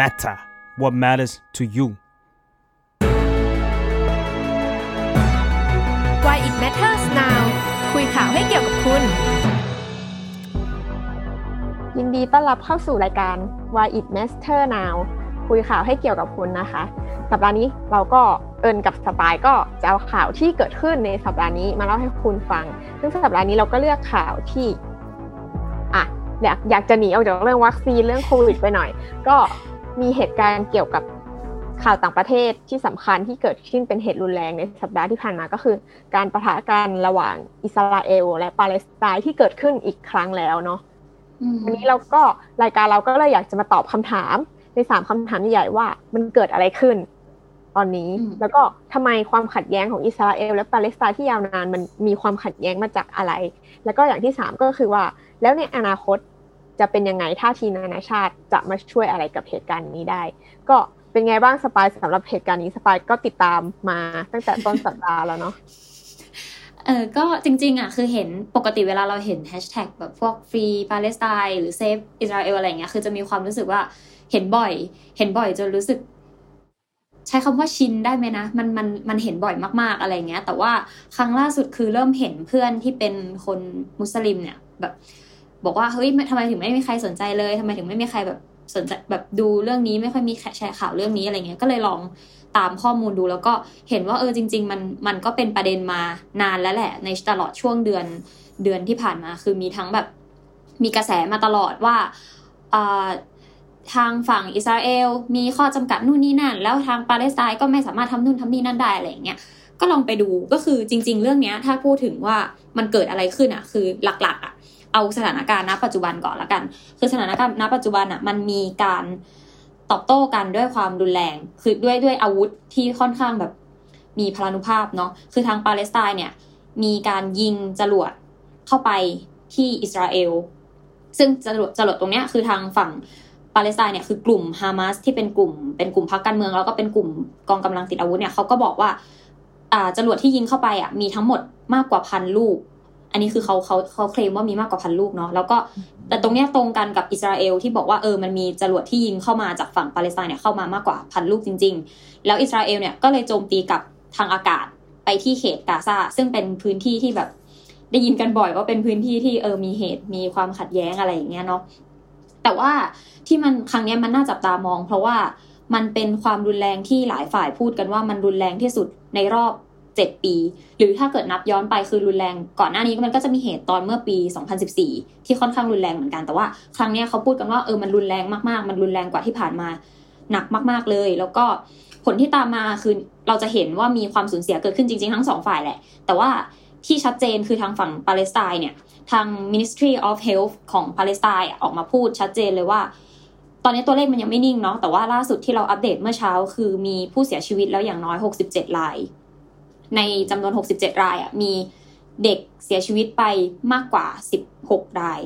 matter what matters to you Why it matters now คุยข่าวให้เกี่ยวกับคุณ ยินดีต้อนรับเข้าสู่รายการ Why it matter now คุยข่าวให้เกี่ยวกับคุณนะคะ สัปดาห์นี้เราก็เอินกับสปายก็จะเอาข่าวที่เกิดขึ้นในสัปดาห์นี้มาเล่าให้คุณฟัง ซึ่งสัปดาห์นี้เราก็เลือกข่าวที่อะอยากอยากจะหนีออกจากเรื่องวัคซีนเรื่องโควิดไปหน่อย ก็ มีเหตุการณ์เกี่ยวกับข่าวต่างประเทศที่สำคัญที่เกิดขึ้นเป็นเหตุรุนแรงในสัปดาห์ที่ผ่านมาก็คือ การประทะกันระหว่างอิสราเอล และปาเลสไตน์ที่เกิดขึ้นอีกครั้งแล้วเนาะวันนี้เราก็รายการเราก็เลยอยากจะมาตอบคำถามในสามคำถามใหญ่ๆว่ามันเกิดอะไรขึ้น ตอนนี้แล้วก็ทำไมความขัดแย้งของอิสราเอล และปาเลสไตน์ที่ยาวนานมันมีความขัดแย้งมาจากอะไร แล้วก็อย่างที่สามก็คือว่า แล้วในอนาคต จะเป็นยังไงท่าทีนานาชาติจะมาช่วยอะไรกับเหตุการณ์นี้ได้ ก็เป็นไงบ้างสปายสำหรับเหตุการณ์นี้สปายก็ติดตามมาตั้งแต่ต้นสัปดาห์แล้วเนาะเออก็จริงๆอะคือเห็นปกติเวลาเราเห็นแฮชแท็กแบบพวก free Palestine หรือ save Israel อะไรเงี้ยคือจะมีความรู้สึกว่าเห็นบ่อย เห็นบ่อยจนรู้สึก ใช้คำว่าชินได้ไหมนะ มันมันมันเห็นบ่อยมากๆอะไรเงี้ย แต่ว่าครั้งล่าสุดคือเริ่มเห็นเพื่อนที่เป็นคนมุสลิมเนี่ย แบบ บอกว่าเฮ้ยทำไมถึงไม่มีใครสนใจเลยทำไมถึงไม่มีใครแบบสนใจแบบดูเรื่องนี้ไม่ค่อยมีแชร์ข่าวเรื่องนี้อะไรเงี้ยก็เลยลองตามข้อมูลดูแล้วก็เห็นว่าเออจริง ๆ มันมันก็เป็นประเด็นมานานแล้วแหละ ในตลอดช่วงเดือนเดือนที่ผ่านมา คือมีทั้งแบบมีกระแสมาตลอดว่าทางฝั่งอิสราเอลมีข้อจำกัดนู่นนี่นั่น แล้วทางปาเลสไตน์ก็ไม่สามารถทำนู่นทำนี่นั่นได้อะไรเงี้ยก็ลองไปดูก็คือจริง ๆ เรื่องเนี้ยถ้าพูดถึงว่ามันเกิดอะไรขึ้นอะ คือหลักๆอะ เอาสถานการณ์ณ ปัจจุบันก่อนละกัน คือสถานการณ์ณปัจจุบันอะมันมีการตอบโต้กันด้วยความรุนแรง คือด้วยด้วยอาวุธที่ค่อนข้างแบบมีพลานุภาพเนาะคือทางปาเลสไตน์เนี่ยมีการยิงจรวดเข้าไปที่อิสราเอล ซึ่งจรวดจรวดตรงเนี้ยคือทางฝั่งปาเลสไตน์เนี่ยคือกลุ่มฮามาสที่เป็นกลุ่มเป็นกลุ่มพรรคการเมืองแล้วก็เป็นกลุ่มกองกำลังติดอาวุธเนี่ยเขาก็บอกว่าอ่าจรวดที่ยิงเข้าไปอะมีทั้งหมดมากกว่าพันลูก อันนี้คือเขาเขาเขาเคลมว่ามีมากกว่าพันลูกเนาะแล้วก็แต่ตรงเนี้ยตรงกันกับอิสราเอลที่บอกว่าเออมันมีจรวดที่ยิงเข้ามาจากฝั่งปาเลสไตน์เนี่ยเข้ามามากกว่าพันลูกจริง ๆ แล้วอิสราเอลเนี่ยก็เลยโจมตีกับทางอากาศไปที่เขตกาซาซึ่งเป็นพื้นที่ที่แบบได้ยินกันบ่อยว่าเป็นพื้นที่ที่เออมีเหตุมีความขัดแย้งอะไรอย่างเงี้ยเนาะแต่ว่าที่มันครั้งนี้มันน่าจับตามอง เพราะว่ามันเป็นความรุนแรงที่หลายฝ่ายพูดกันว่ามันรุนแรงที่สุดในรอบ 7 ปี หรือถ้าเกิดนับย้อนไปคือรุนแรง ก่อนหน้านี้มันก็จะมีเหตุตอนเมื่อปี 2014 ที่ค่อนข้างรุนแรงเหมือนกันแต่ว่าครั้งนี้เขาพูดกันว่าเออมันรุนแรงมากๆ มันรุนแรงกว่าที่ผ่านมาหนักมาก ๆเลย แล้วก็ผลที่ตามมาคือเราจะเห็นว่ามีความสูญเสียเกิดขึ้นจริง ๆ ทั้งสองฝ่ายแหละ แต่ว่าที่ชัดเจนคือทางฝั่งปาเลสไตน์เนี่ยทาง Ministry of Health ของปาเลสไตน์ออกมาพูดชัดเจนเลยว่า ตอนนี้ตัวเลขมันยังไม่นิ่งเนาะแต่ว่าล่าสุดที่เราอัปเดตเมื่อเช้า คือมีผู้เสียชีวิตแล้วอย่างน้อย 67ราย ในจำนวน 67 รายอะมีเด็กเสียชีวิตไปมากกว่า 16 ราย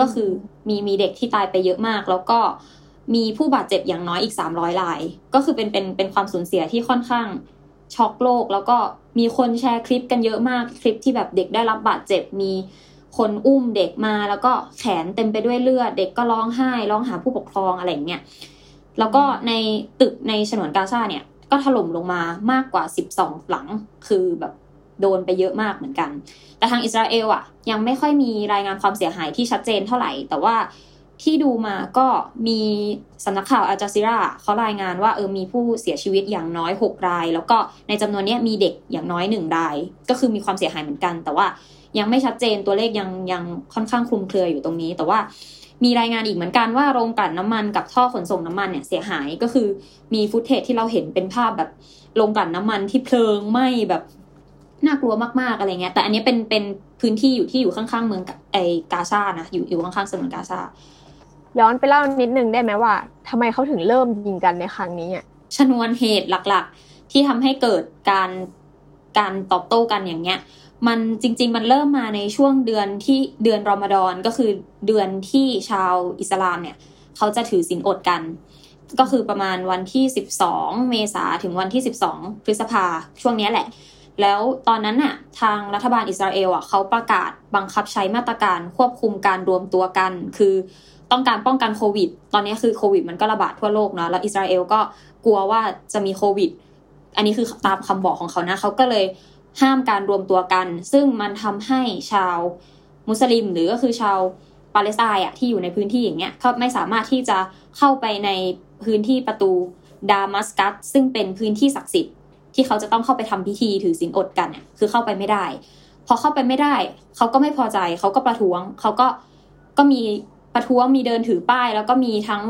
ก็คือมีมีเด็กที่ตายไปเยอะมาก แล้วก็มีผู้บาดเจ็บอย่างน้อยอีก 300 ราย ก็คือเป็นเป็นเป็นความสูญเสียที่ค่อนข้างช็อกโลก แล้วก็มีคนแชร์คลิปกันเยอะมากคลิปที่แบบเด็กได้รับบาดเจ็บมีคนอุ้มเด็กมาแล้วก็แขนเต็มไปด้วยเลือด เด็กก็ร้องไห้ร้องหาผู้ปกครองอะไรเงี้ยแล้วก็ในตึกในฉนวนกาซาเนี่ย ก็ถล่มลงมามากกว่า 12 หลัง คือแบบโดนไปเยอะมากเหมือนกัน แต่ทางอิสราเอลอะ ยังไม่ค่อยมีรายงานความเสียหายที่ชัดเจนเท่าไหร่ แต่ว่าที่ดูมาก็มีสำนักข่าวอาจาซิราเขารายงานว่าเออมีผู้เสียชีวิตอย่างน้อย 6 ราย แล้วก็ในจำนวนนี้มีเด็กอย่างน้อย 1 ราย ก็คือมีความเสียหายเหมือนกัน แต่ว่ายังไม่ชัดเจนตัวเลขยังยังค่อนข้างคลุมเครืออยู่ตรงนี้ แต่ว่า มีรายงานอีกเหมือนกันว่าโรงกลั่นน้ามันกับท่อขนส่งน้ำมันเนี่ยเสียหายก็คือมีฟุตเทจที่เราเห็นเป็นภาพแบบโรงกลั่นน้ำมันที่เพลิงไหม้แบบน่ากลัวมากๆอะไรเงี้ย แต่อันนี้เป็นเป็นพื้นที่อยู่ที่อยู่ข้างๆเมืองไอกาซานะอยู่อยู่ข้างๆสมุนกาซาย้อนไปเล่านิดนึงได้ไหมว่าทำไมเขาถึงเริ่มยิงกันในครั้งนี้อะชนวนเหตุหลักๆ ที่ทำให้เกิดการ การตอบโต้กันอย่างเงี้ย มันจริง ๆ มันเริ่มมาในช่วงเดือนที่เดือนรอมฎอนก็คือเดือนที่ชาวอิสลามเนี่ยเขาจะถือศีลอดกัน ก็คือประมาณวันที่ 12 เมษาถึงวันที่ 12 พฤษภาช่วงนี้แหละ แล้วตอนนั้นน่ะทางรัฐบาลอิสราเอลอะเขาประกาศบังคับใช้มาตรการควบคุมการรวมตัวกัน คือต้องการป้องกันโควิด ตอนนี้คือโควิดมันก็ระบาดทั่วโลกเนาะแล้วอิสราเอลก็กลัวว่าจะมีโควิด อันนี้คือตามคำบอกของเขานะเขาก็เลยห้ามการรวมตัวกัน ซึ่งมันทำให้ชาวมุสลิม หรือก็คือชาวปาเลสไตน์อะที่อยู่ในพื้นที่อย่างเงี้ยเขาไม่สามารถที่จะเข้าไปในพื้นที่ประตูดามัสกัสซึ่งเป็นพื้นที่ศักดิ์สิทธิ์ที่เขาจะต้องเข้าไปทำพิธีถือศีลอดกันเนี่ยคือเข้าไปไม่ได้ พอเข้าไปไม่ได้ เขาก็ไม่พอใจ เขาก็ประท้วง เขาก็ก็มี ประท้วงมีเดินถือป้าย แล้วก็มีทั้ง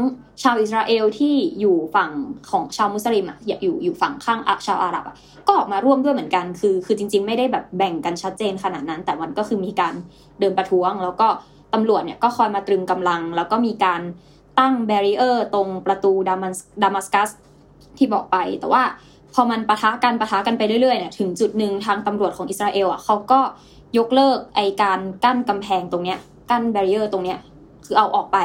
ชาวอิสราเอลที่อยู่ฝั่งของชาวมุสลิมอะอยู่อยู่ฝั่งข้างชาวอาหรับอะก็ออกมาร่วมด้วยเหมือนกันคือ คือจริง ๆ ไม่ได้แบบแบ่งกันชัดเจนขนาดนั้น แต่มันก็คือมีการเดินประท้วง แล้วก็ตำรวจเนี่ยก็คอยมาตรึงกำลัง แล้วก็มีการตั้ง barrier ตรงประตูดามัสดามัสกัสที่บอกไป แต่ว่าพอมันปะทะกันปะทะกันไปเรื่อยๆเนี่ยถึงจุดหนึ่งทางตำรวจของอิสราเอลอะเขาก็ยกเลิกไอการกั้นกำแพงตรงเนี้ยกั้น barrier ตรงเนี้ย คือเอาออกไป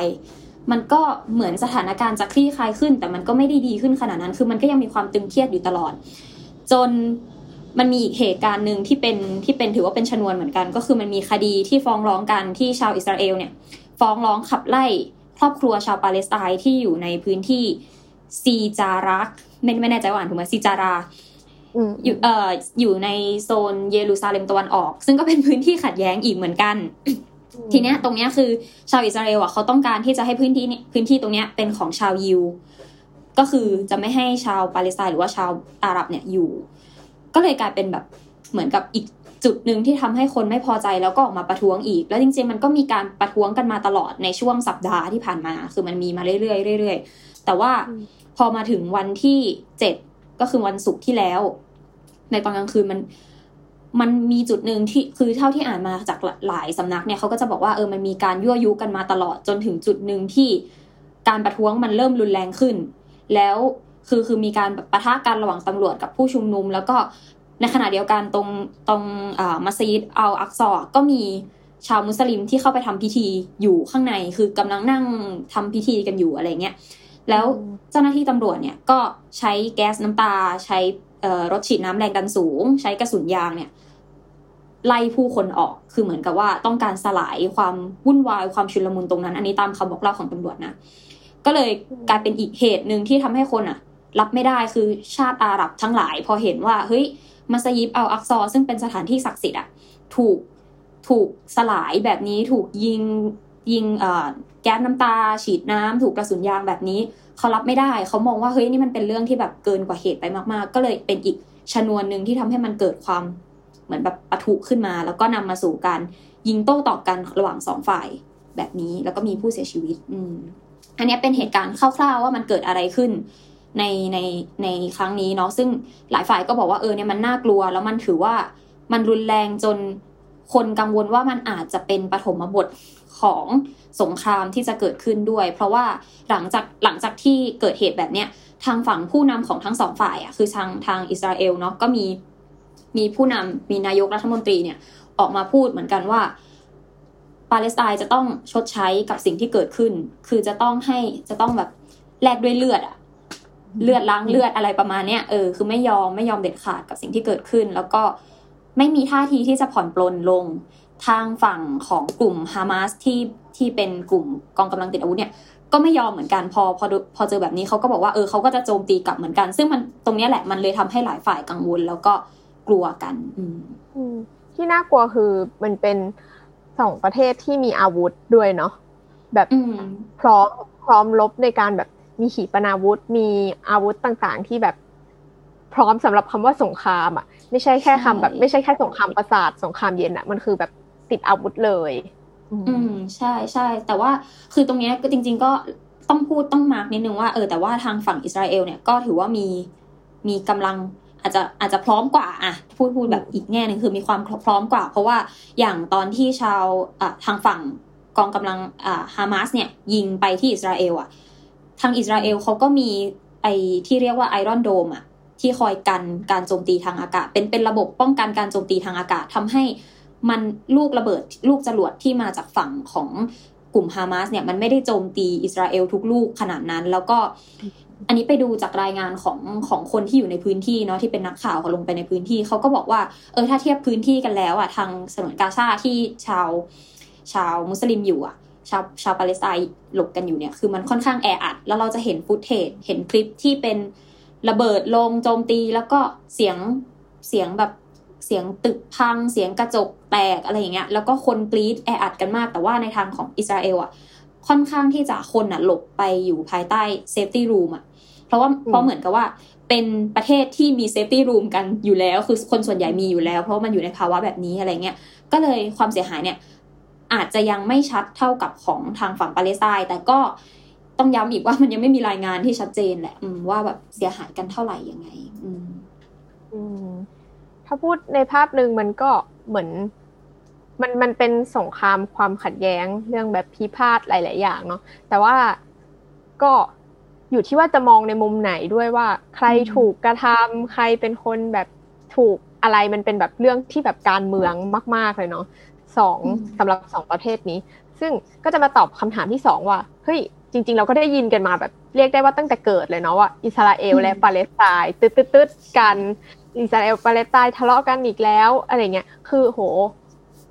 มันก็เหมือนสถานการณ์จะคลี่คลายขึ้น แต่มันก็ไม่ได้ดีขึ้นขนาดนั้น คือมันก็ยังมีความตึงเครียดอยู่ตลอด จนมันมีอีกเหตุการณ์หนึ่งที่เป็นที่เป็นถือว่าเป็นชนวนเหมือนกัน ก็คือมันมีคดีที่ฟ้องร้องกันที่ชาวอิสราเอลเนี่ยฟ้องร้องขับไล่ครอบครัวชาวปาเลสไตน์ที่อยู่ในพื้นที่ซีจารักไม่ไม่แน่ใจว่าอ่านถูกไหมซีจาราอยู่เอ่ออยู่ในโซนเยรูซาเล็มตะวันออก ซึ่งก็เป็นพื้นที่ขัดแย้งอีกเหมือนกัน ทีเนี้ยตรงเนี้ยคือชาวอิสราเอลอะเขาต้องการที่จะให้พื้นที่นี้พื้นที่ตรงเนี้ยเป็นของชาวยิว ก็คือจะไม่ให้ชาวปาเลสไตน์หรือว่าชาวอาหรับเนี่ยอยู่ ก็เลยกลายเป็นแบบเหมือนกับอีกจุดหนึ่งที่ทำให้คนไม่พอใจแล้วก็ออกมาประท้วงอีก แล้วจริงๆมันก็มีการประท้วงกันมาตลอดในช่วงสัปดาห์ที่ผ่านมา คือมันมีมาเรื่อยๆเรื่อยๆแต่ว่าพอมาถึงวันที่เจ็ดก็คือวันศุกร์ที่แล้ว ในตอนกลางคืนมัน มันมีจุดหนึ่งที่คือเท่าที่อ่านมาจากหลายสำนักเนี่ยเขาก็จะบอกว่าเออมันมีการยั่วยุกันมาตลอดจนถึงจุดหนึ่งที่การประท้วงมันเริ่มรุนแรงขึ้น แล้วคือคือมีการปะทะกันระหว่างตำรวจกับผู้ชุมนุม แล้วก็ในขณะเดียวกันตรงตรงมัสยิดอัลอักซอก็มีชาวมุสลิมที่เข้าไปทำพิธีอยู่ข้างในคือกำลังนั่งทำพิธีกันอยู่อะไรเงี้ยแล้วเจ้าหน้าที่ตำรวจเนี่ยก็ใช้แก๊สน้ำตาใช้ รถฉีดน้ำแรงดันสูง ใช้กระสุนยางเนี่ย ไล่ผู้คนออกคือเหมือนกับว่าต้องการสลายความวุ่นวายความชุลมุนตรงนั้น อันนี้ตามคำบอกเล่าของตำรวจนะก็เลยกลายเป็นอีกเหตุหนึ่งที่ทำให้คนอะ รับไม่ได้คือชาติอาหรับทั้งหลาย พอเห็นว่าเฮ้ยมัสยิดเอัลอักซอซึ่งเป็นสถานที่ศักดิ์สิทธิ์อะถูกถูกสลายแบบนี้ถูกยิงยิง ก๊สน้ำตา ฉีดน้ำถูกกระสุนยางแบบนี้เขารับไม่ได้เขามองว่าเฮ้ยนี่มันเป็นเรื่องที่แบบเกินกว่าเหตุไปมากๆ ก็เลยเป็นอีกชนวนหนึ่งที่ทำให้มันเกิดความเหมือนแบบปะทุขึ้นมา แล้วก็นำมาสู่การยิงโต้ตอบกันระหว่างสองฝ่ายแบบนี้ แล้วก็มีผู้เสียชีวิต อืมอันนี้เป็นเหตุการณ์คร่าวๆว่ามันเกิดอะไรขึ้นในในในครั้งนี้เนาะซึ่งหลายฝ่ายก็บอกว่าเออเนี่ยมันน่ากลัว แล้วมันถือว่ามันรุนแรงจนคนกังวลว่ามันอาจจะเป็นปฐมบท ของสงครามที่จะเกิดขึ้นด้วย เพราะว่าหลังจากหลังจากที่เกิดเหตุแบบเนี้ยทางฝั่งผู้นำของทั้งสองฝ่ายอะคือทางทางอิสราเอลเนาะก็มีมีผู้นำมีนายกรัฐมนตรีเนี่ยออกมาพูดเหมือนกันว่า ปาเลสไตน์จะต้องชดใช้กับสิ่งที่เกิดขึ้น คือจะต้องให้จะต้องแบบแลกด้วยเลือดอะเลือดล้างเลือดอะไรประมาณเนี้ยเออคือไม่ยอมไม่ยอมเด็ดขาดกับสิ่งที่เกิดขึ้น แล้วก็ไม่มีท่าทีที่จะผ่อนปลนลง ทางฝั่งของกลุ่มฮามาสที่ที่เป็นกลุ่มกองกำลังติดอาวุธเนี่ยก็ไม่ยอมเหมือนกันพอพอพอเจอแบบนี้เขาก็บอกว่าเออเขาก็จะโจมตีกลับเหมือนกัน ซึ่งมันตรงนี้แหละมันเลยทำให้หลายฝ่ายกังวลแล้วก็กลัวกัน อืมที่น่ากลัวคือมันเป็นสองประเทศที่มีอาวุธด้วยเนาะแบบพร้อมพร้อมลบในการแบบมีขีปนาวุธมีอาวุธต่างๆ ที่แบบพร้อมสำหรับคำว่าสงครามอะ ไม่ใช่แค่คำแบบ ไม่ใช่แค่สงครามประสาทสงครามเย็นอะมันคือแบบ ติดอาวุธเลย อืมใช่ใช่ แต่ว่าคือตรงนี้ก็จริง ๆ ก็ต้องพูดต้องมาร์กนิดนึงว่าเออแต่ว่าทางฝั่งอิสราเอลเนี่ยก็ถือว่ามีมีกำลังอาจจะอาจจะพร้อมกว่าอะพูดพูดแบบอีกแง่หนึ่งคือมีความพร้อมกว่า เพราะว่าอย่างตอนที่ชาวอะทางฝั่งกองกำลังอ่าฮามาสเนี่ยยิงไปที่อิสราเอลอะ ทางอิสราเอลเขาก็มีไอที่เรียกว่าไอรอนโดมอะที่คอยกันการโจมตีทางอากาศ เป็นเป็นระบบป้องกันการโจมตีทางอากาศทำให้ มันลูกระเบิดลูกจรวดที่มาจากฝั่งของกลุ่มฮามาสเนี่ยมันไม่ได้โจมตีอิสราเอลทุกลูกขนาดนั้น แล้วก็อันนี้ไปดูจากรายงานของของคนที่อยู่ในพื้นที่เนาะที่เป็นนักข่าวเขาลงไปในพื้นที่เขาก็บอกว่าเออถ้าเทียบพื้นที่กันแล้วอะทางฉนวนกาซาที่ชาวชาวมุสลิมอยู่อะชาวชาวปาเลสไตน์หลบกันอยู่เนี่ยคือมันค่อนข้างแออัด แล้วเราจะเห็น footage เห็นคลิปที่เป็นระเบิดลงโจมตีแล้วก็เสียงเสียงแบบ เสียงตึกพัง เสียงกระจกแตกอะไรอย่างเงี้ย แล้วก็คนกรี๊ดแออัดกันมาก แต่ว่าในทางของอิสราเอลอะ ค่อนข้างที่จะคนอะหลบไปอยู่ภายใต้ safety room อะ เพราะว่าเพราะเหมือนกับว่าเป็นประเทศที่มี safety room กันอยู่แล้ว คือคนส่วนใหญ่มีอยู่แล้ว เพราะมันอยู่ในภาวะแบบนี้อะไรเงี้ย ก็เลยความเสียหายเนี่ยอาจจะยังไม่ชัดเท่ากับของทางฝั่งปาเลสไตน์แต่ก็ต้องย้ำอีกว่ามันยังไม่มีรายงานที่ชัดเจนแหละว่าแบบเสียหายกันเท่าไหร่ยังไง อืมอืม ถ้าพูดในภาพหนึ่งมันก็เหมือน มันมันเป็นสงครามความขัดแย้งเรื่องแบบพิพาทหลาย ๆ อย่างเนาะแต่ว่าก็อยู่ที่ว่าจะมองในมุมไหนด้วยว่า ใครถูกกระทำใครเป็นคนแบบถูกอะไรมันเป็นแบบเรื่องที่แบบการเมืองมาก ๆ เลยเนาะสองสำหรับสองประเทศนี้ ซึ่งก็จะมาตอบคำถามที่สองว่าเฮ้ยจริง ๆ เราก็ได้ยินกันมาแบบเรียกได้ว่าตั้งแต่เกิดเลยเนาะว่าอิสราเอลและปาเลสไตน์ตึ๊ดตึ๊ดตึ๊ดกัน อิสราเอลปาเลสไตน์ทะเลาะกันอีกแล้วอะไรเงี้ยคือโห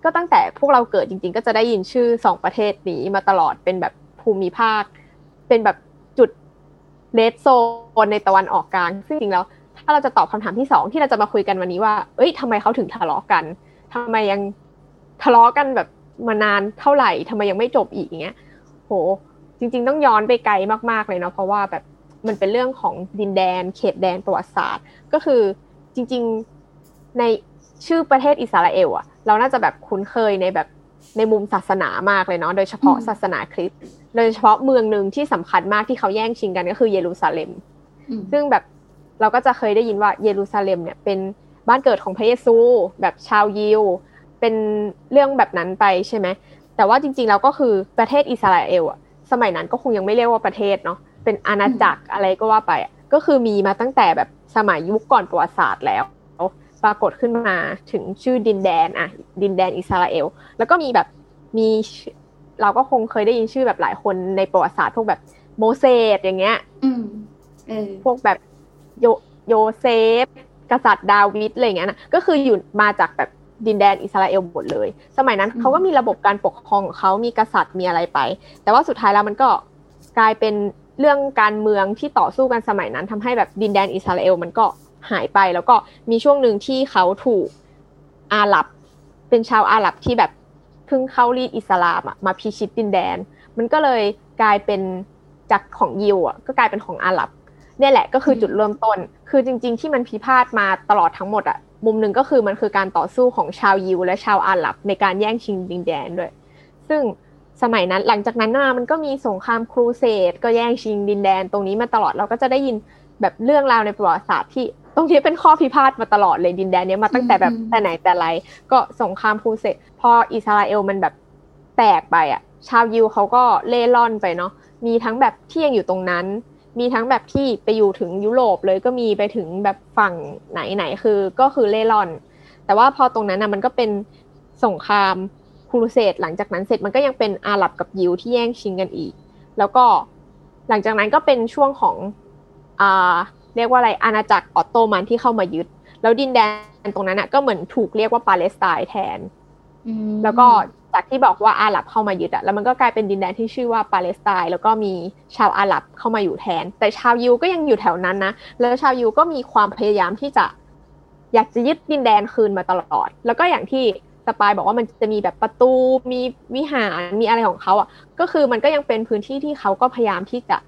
ก็ตั้งแต่พวกเราเกิดจริง ๆ ก็จะได้ยินชื่อสองประเทศนี้มาตลอดเป็นแบบภูมิภาค เป็นแบบจุดเลดโซนในตะวันออกกลาง ซึ่งจริงแล้ว ถ้าเราจะตอบคำถามที่สองที่เราจะมาคุยกันวันนี้ว่า เอ้ยทำไมเขาถึงทะเลาะกันทำไมยังทะเลาะกันแบบมานานเท่าไหร่ทำไมยังไม่จบอีกอย่างเงี้ย โห จริง ๆ ต้องย้อนไปไกลมากๆเลยเนาะเพราะว่าแบบมันเป็นเรื่องของดินแดน เขตแดนประวัติศาสตร์ ก็คือ จริง ๆในชื่อประเทศอิสราเอลอะเราน่าจะแบบคุ้นเคยในแบบในมุมศาสนามากเลยเนาะโดยเฉพาะศาสนาคริสต์โดยเฉพาะเมืองหนึ่งที่สำคัญมากที่เขาแย่งชิงกันก็คือเยรูซาเล็ม ซึ่งแบบเราก็จะเคยได้ยินว่าเยรูซาเล็มเนี่ยเป็นบ้านเกิดของพระเยซู แบบชาวยิว เป็นเรื่องแบบนั้นไปใช่ไหมแต่ว่าจริงๆเราก็คือประเทศอิสราเอลอะสมัยนั้นก็คงยังไม่เรียกว่าประเทศเนาะเป็นอาณาจักรอะไรก็ว่าไปก็คือมีมาตั้งแต่แบบสมัยยุคก่อนประวัติศาสตร์แล้ว ปรากฏขึ้นมาถึงชื่อดินแดนอะดินแดนอิสราเอล แล้วก็มีแบบมีเราก็คงเคยได้ยินชื่อแบบหลายคนในประวัติศาสตร์พวกแบบโมเสสอย่างเงี้ยพวกแบบโยโยเซฟ กษัตริย์ดาวิดอะไรเงี้ยนะก็คืออยู่มาจากแบบดินแดนอิสราเอลหมดเลย สมัยนั้นเขาก็มีระบบการปกครองของเขามีกษัตริย์มีอะไรไป แต่ว่าสุดท้ายแล้วมันก็กลายเป็น เรื่องการเมืองที่ต่อสู้กันสมัยนั้นทำให้แบบดินแดนอิสราเอลมันก็หายไปแล้วก็มีช่วงหนึ่งที่เขาถูกอาหรับ เป็นชาวอาหรับที่แบบเพิ่งเข้ารีดอิสลามมาพิชิตดินแดน มันก็เลยกลายเป็นจากของยิวอะก็กลายเป็นของอาหรับเนี่ยแหละก็คือจุดเริ่มต้น คือจริง ๆ ที่มันพิพาทมาตลอดทั้งหมดอะมุมหนึ่งก็คือมันคือการต่อสู้ของชาวยิวและชาวอาหรับในการแย่งชิงดินแดนด้วย ซึ่ง สมัยนั้นหลังจากนั้นมามันก็มีสงครามครูเสดก็แย่งชิงดินแดนตรงนี้มาตลอดเราก็จะได้ยินแบบเรื่องราวในประวัติศาสตร์ที่ตรงนี้เป็นข้อพิพาทมาตลอดเลยดินแดนนี้มาตั้งแต่แบบแต่ไหนแต่ไรก็สงครามครูเสดพออิสราเอลมันแบบแตกไปอะ ชาวยิวเขาก็เล่ร่อนไปเนาะมีทั้งแบบที่ยังอยู่ตรงนั้น มีทั้งแบบที่ไปอยู่ถึงยุโรปเลยก็มีไปถึงแบบฝั่งไหนไหนคือก็คือเล่ร่อน แต่ว่าพอตรงนั้นนะมันก็เป็นสงคราม ครูเสดหลังจากนั้นเสร็จมันก็ยังเป็นอาหรับกับยิวที่แย่งชิงกันอีก แล้วก็หลังจากนั้นก็เป็นช่วงของอ่าเรียกว่าอะไรอาณาจักรออตโตมันที่เข้ามายึด แล้วดินแดนตรงนั้นนะก็เหมือนถูกเรียกว่าปาเลสไตน์แทนแล้วก็จากที่บอกว่าอาหรับเข้ามายึดอะแล้วมันก็กลายเป็นดินแดนที่ชื่อว่าปาเลสไตน์แล้วก็มีชาวอาหรับเข้ามาอยู่แทน แต่ชาวยิวก็ยังอยู่แถวนั้นนะแล้วชาวยิวก็มีความพยายามที่จะ อยากจะยึดดินแดนคืนมาตลอด แล้วก็อย่างที่ สปายบอกว่ามันจะมีแบบประตูมีวิหารมีอะไรของเขาอะก็คือมันก็ยังเป็นพื้นที่ที่เขาก็พยายามที่จะ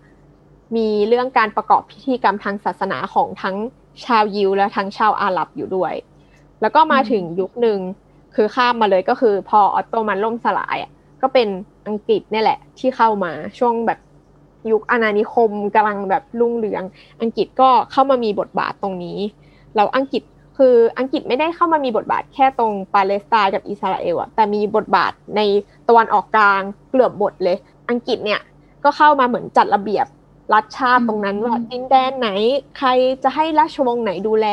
มีเรื่องการประกอบพิธีกรรมทางศาสนาของทั้งชาวยิวและทั้งชาวอาหรับอยู่ด้วย แล้วก็มาถึงยุคหนึ่งคือข้ามมาเลยก็คือพอออตโตมันล่มสลายอะก็เป็นอังกฤษนี่แหละ ที่เข้ามาช่วงแบบยุคอาณานิคมกำลังแบบรุ่งเรือง อังกฤษก็เข้ามามีบทบาทตรงนี้แล้วอังกฤษ คืออังกฤษไม่ได้เข้ามามีบทบาทแค่ตรงปาเลสไตน์กับอิสราเอลอะแต่มีบทบาทในตะวันออกกลางเกือบหมดเลย อังกฤษเนี่ยก็เข้ามาเหมือนจัดระเบียบรัฐชาติตรงนั้นว่าดินแดนไหนใครจะให้ราชวงศ์ไหนดูแล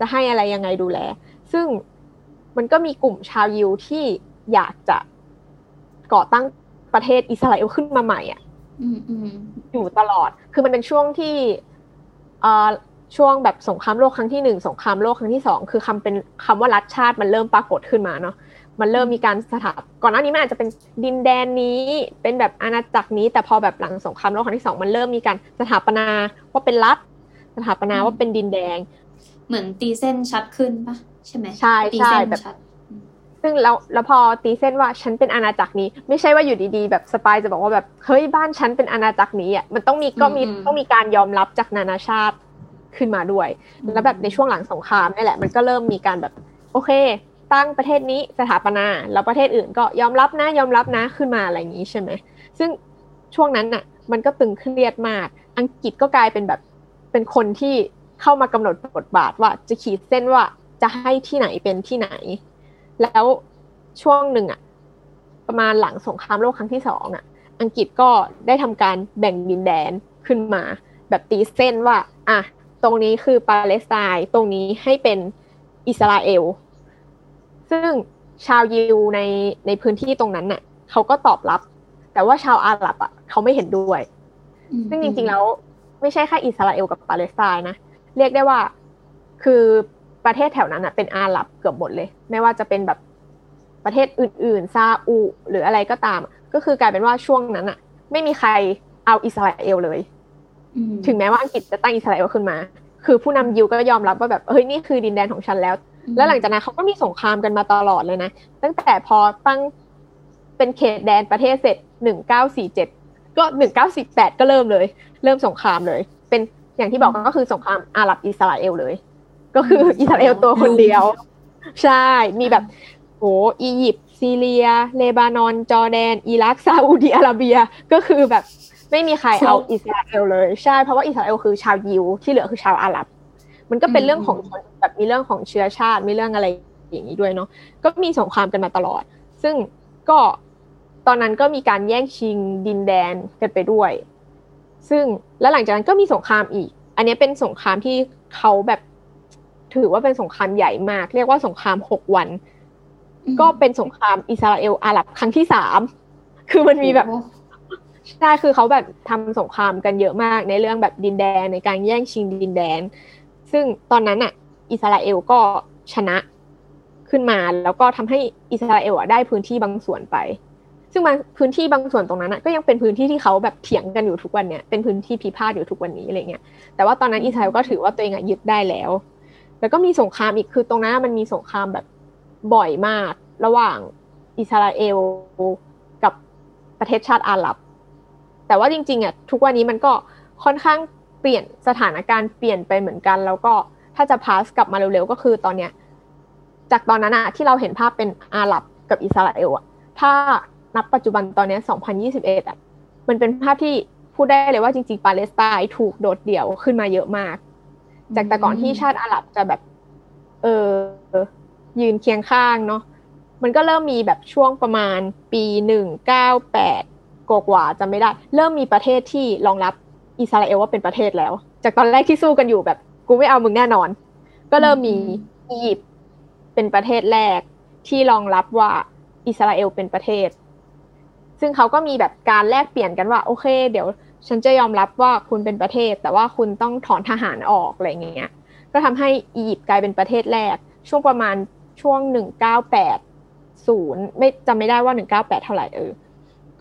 จะให้อะไรยังไงดูแล ซึ่งมันก็มีกลุ่มชาวยิวที่อยากจะก่อตั้งประเทศอิสราเอลขึ้นมาใหม่อะอืมอืมอยู่ตลอด คือมันเป็นช่วงที่เอ่อ ช่วงแบบสงครามโลกครั้งที่หนึ่งสงครามโลกครั้งที่สองคือคำเป็นคำว่ารัฐชาติมันเริ่มปรากฏขึ้นมาเนาะมันเริ่มมีการสถาปก่อนหน้านี้มันอาจจะเป็นดินแดนนี้เป็นแบบอาณาจักรนี้ แต่พอแบบหลังสงครามโลกครั้งที่สองมันเริ่มมีการสถาปนาว่าเป็นรัฐสถาปนาว่าเป็นดินแดง เหมือนตีเส้นชัดขึ้นปะใช่ไหมใช่ตีใช่เส้นแบบชัดซึ่งแล้วแล้วพอตีเส้นว่าฉันเป็นอาณาจักรนี้ ไม่ใช่ว่าอยู่ดีๆ แบบสปายจะบอกว่าแบบเฮ้ยบ้านฉันเป็นอาณาจักรนี้อะมันต้องมีก็มีต้องมีการยอมรับจากนานาชาติ ขึ้นมาด้วย แล้วแบบในช่วงหลังสงครามนี่แหละ มันก็เริ่มมีการแบบโอเค ตั้งประเทศนี้สถาปนา แล้วประเทศอื่นก็ยอมรับนะยอมรับนะขึ้นมาอะไรอย่างนี้ใช่ไหมซึ่งช่วงนั้นน่ะมันก็ตึงเครียดมาก อังกฤษก็กลายเป็นแบบเป็นคนที่เข้ามากำหนดบทบาทว่าจะขีดเส้นว่าจะให้ที่ไหนเป็นที่ไหน แล้วช่วงหนึ่งอะประมาณหลังสงครามโลกครั้งที่สองอะอังกฤษก็ได้ทำการแบ่งดินแดนขึ้นมา แบบตีเส้นว่า อะ ตรงนี้คือปาเลสไตน์ตรงนี้ให้เป็นอิสราเอล ซึ่งชาวยิวในในพื้นที่ตรงนั้นน่ะเขาก็ตอบรับ แต่ว่าชาวอาหรับอะเขาไม่เห็นด้วยอืมซึ่งจริงๆแล้วไม่ใช่แค่อิสราเอลกับปาเลสไตน์นะ เรียกได้ว่าคือประเทศแถวนั้นอะเป็นอาหรับเกือบหมดเลย ไม่ว่าจะเป็นแบบประเทศอื่นๆซาอุหรืออะไรก็ตาม ก็คือกลายเป็นว่าช่วงนั้นอะ ไม่มีใครเอาอิสราเอลเลยอืม ถึงแม้ว่าอังกฤษจะตั้งอิสราเอลขึ้นมา คือผู้นำยิวก็ยอมรับว่าแบบเฮ้ยนี่คือดินแดนของฉันแล้ว แล้วหลังจากนั้นเขาก็มีสงครามกันมาตลอดเลยนะตั้งแต่พอตั้งเป็นเขตแดนประเทศเสร็จหนึ่งเก้าสี่เจ็ดก็หนึ่งเก้าสี่แปดก็เริ่มเลย เริ่มสงครามเลย เป็นอย่างที่บอกก็คือสงครามอาหรับอิสราเอลเลย ก็คืออิสราเอลตัวคนเดียว ใช่มีแบบโหอียิปต์ซีเรีย เลบานอน จอร์แดน อิรักซาอุดิอาระเบีย ก็คือแบบ ไม่มีใครเอาอิสราเอลเลยใช่เพราะว่าอิสราเอลคือชาวยิวที่เหลือคือชาวอาหรับ มันก็เป็นเรื่องของชนแบบมีเรื่องของเชื้อชาติมีเรื่องอะไรอย่างนี้ด้วยเนาะก็มีสงครามกันมาตลอด ซึ่งก็ตอนนั้นก็มีการแย่งชิงดินแดนกันไปด้วย ซึ่งแล้วหลังจากนั้นก็มีสงครามอีก อันนี้เป็นสงครามที่เขาแบบถือว่าเป็นสงครามใหญ่มาก เรียกว่าสงครามหกวันอืมก็เป็นสงครามอิสราเอลอาหรับครั้งที่สามคือมันมีแบบโอ้ ใช่คือเขาแบบทำสงครามกันเยอะมากในเรื่องแบบดินแดนในการแย่งชิงดินแดน ซึ่งตอนนั้นอะ อิสราเอลก็ชนะขึ้นมา แล้วก็ทำให้อิสราเอลอะได้พื้นที่บางส่วนไป ซึ่งบางพื้นที่บางส่วนตรงนั้นอะก็ยังเป็นพื้นที่ที่เขาแบบเถียงกันอยู่ทุกวันเนี่ยเป็นพื้นที่พิพาทอยู่ทุกวันนี้อะไรเงี้ยแต่ว่าตอนนั้นอิสราเอลก็ถือว่าตัวเองอะยึดได้แล้ว แล้วก็มีสงครามอีกคือตรงนั้นมันมีสงครามแบบบ่อยมาก ระหว่างอิสราเอลกับประเทศชาติอาหรับ แต่ว่าจริงๆอะทุกวันนี้มันก็ค่อนข้างเปลี่ยนสถานการณ์เปลี่ยนไปเหมือนกัน แล้วก็ถ้าจะพาสกลับมาเร็วๆก็คือตอนเนี้ยจากตอนนั้นอะที่เราเห็นภาพเป็นอาหรับกับอิสราเอลอะถ้านับปัจจุบันตอนนี้ย2021อะมันเป็นภาพที่พูดได้เลยว่าจริงๆ ปาเลสไตน์ถูกโดดเดี่ยวขึ้นมาเยอะมาก จากแต่ก่อนที่ชาติอาหรับจะแบบ เออยืนเคียงข้างเนาะมันก็เริ่มมีแบบช่วงประมาณปีหนึ่งเก้าแปดกว่าๆจะไม่ได้ เริ่มมีประเทศที่รองรับอิสราเอลว่าเป็นประเทศแล้ว จากตอนแรกที่สู้กันอยู่แบบกูไม่เอามึงแน่นอน ก็เริ่มมีอียิปต์เป็นประเทศแรกที่รองรับว่าอิสราเอลเป็นประเทศ ซึ่งเขาก็มีแบบการแลกเปลี่ยนกันว่า โอเค เดี๋ยวฉันจะยอมรับว่าคุณเป็นประเทศ แต่ว่าคุณต้องถอนทหารออกอะไรเงี้ย ก็ทำให้อียิปต์กลายเป็นประเทศแรก ช่วงประมาณช่วงหนึ่งเก้าแปดศูนย์ไม่จำไม่ได้ว่าหนึ่งเก้าแปดเท่าไหร่เออ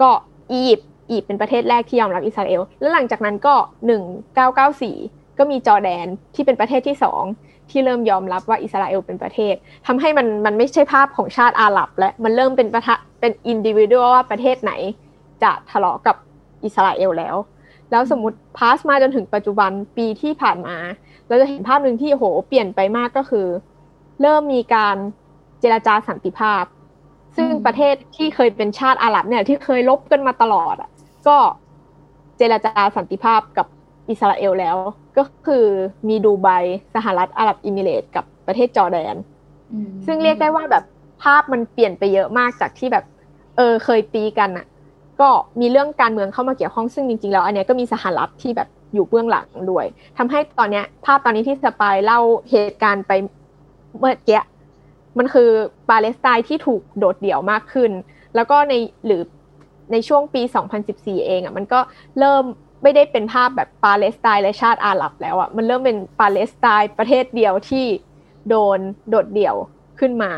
ก็ อียิปต์อียิปต์เป็นประเทศแรกที่ยอมรับอิสราเอล แล้วหลังจากนั้นก็หนึ่งเก้าเก้าสี่ก็มีจอร์แดนที่เป็นประเทศที่สองที่เริ่มยอมรับว่าอิสราเอลเป็นประเทศทำให้มันมันไม่ใช่ภาพของชาติอาหรับ และมันเริ่มเป็นประทะเป็นอินดิวิ u a l ว่าประเทศไหน จะทะเลาะกับอิสราเอลแล้ว แล้วสมมติพาสมาจนถึงปัจจุบันปีที่ผ่านมา เราจะเห็นภาพหนึ่งที่โหเปลี่ยนไปมากก็คือ เริ่มมีการเจรจาสันติภาพ ซึ่งอืมประเทศที่เคยเป็นชาติอาหรับเนี่ย ที่เคยลบกันมาตลอดอะ ก็เจรจาสันติภาพกับอิสราเอลแล้ว ก็คือมีดูไบสหรัฐอาหรับอิมิเรตส์กับประเทศจอร์แดนอืมซึ่งเรียกได้ว่าแบบภาพมันเปลี่ยนไปเยอะมากจากที่แบบ เออเคยตีกันอะ ก็มีเรื่องการเมืองเข้ามาเกี่ยวข้องซึ่งจริงๆแล้วอันเนี้ยก็มีสหรัฐที่แบบอยู่เบื้องหลังด้วยทำให้ตอนเนี้ย ภาพตอนนี้ที่สปายเล่าเหตุการณ์ไปเมื่อกี้ มันคือปาเลสไตน์ที่ถูกโดดเดี่ยวมากขึ้น แล้วก็ในหรือในช่วงปี 2014 เองอะมันก็เริ่มไม่ได้เป็นภาพแบบปาเลสไตน์และชาติอาหรับแล้วอะมันเริ่มเป็นปาเลสไตน์ประเทศเดียวที่โดนโดดเดี่ยวขึ้นมา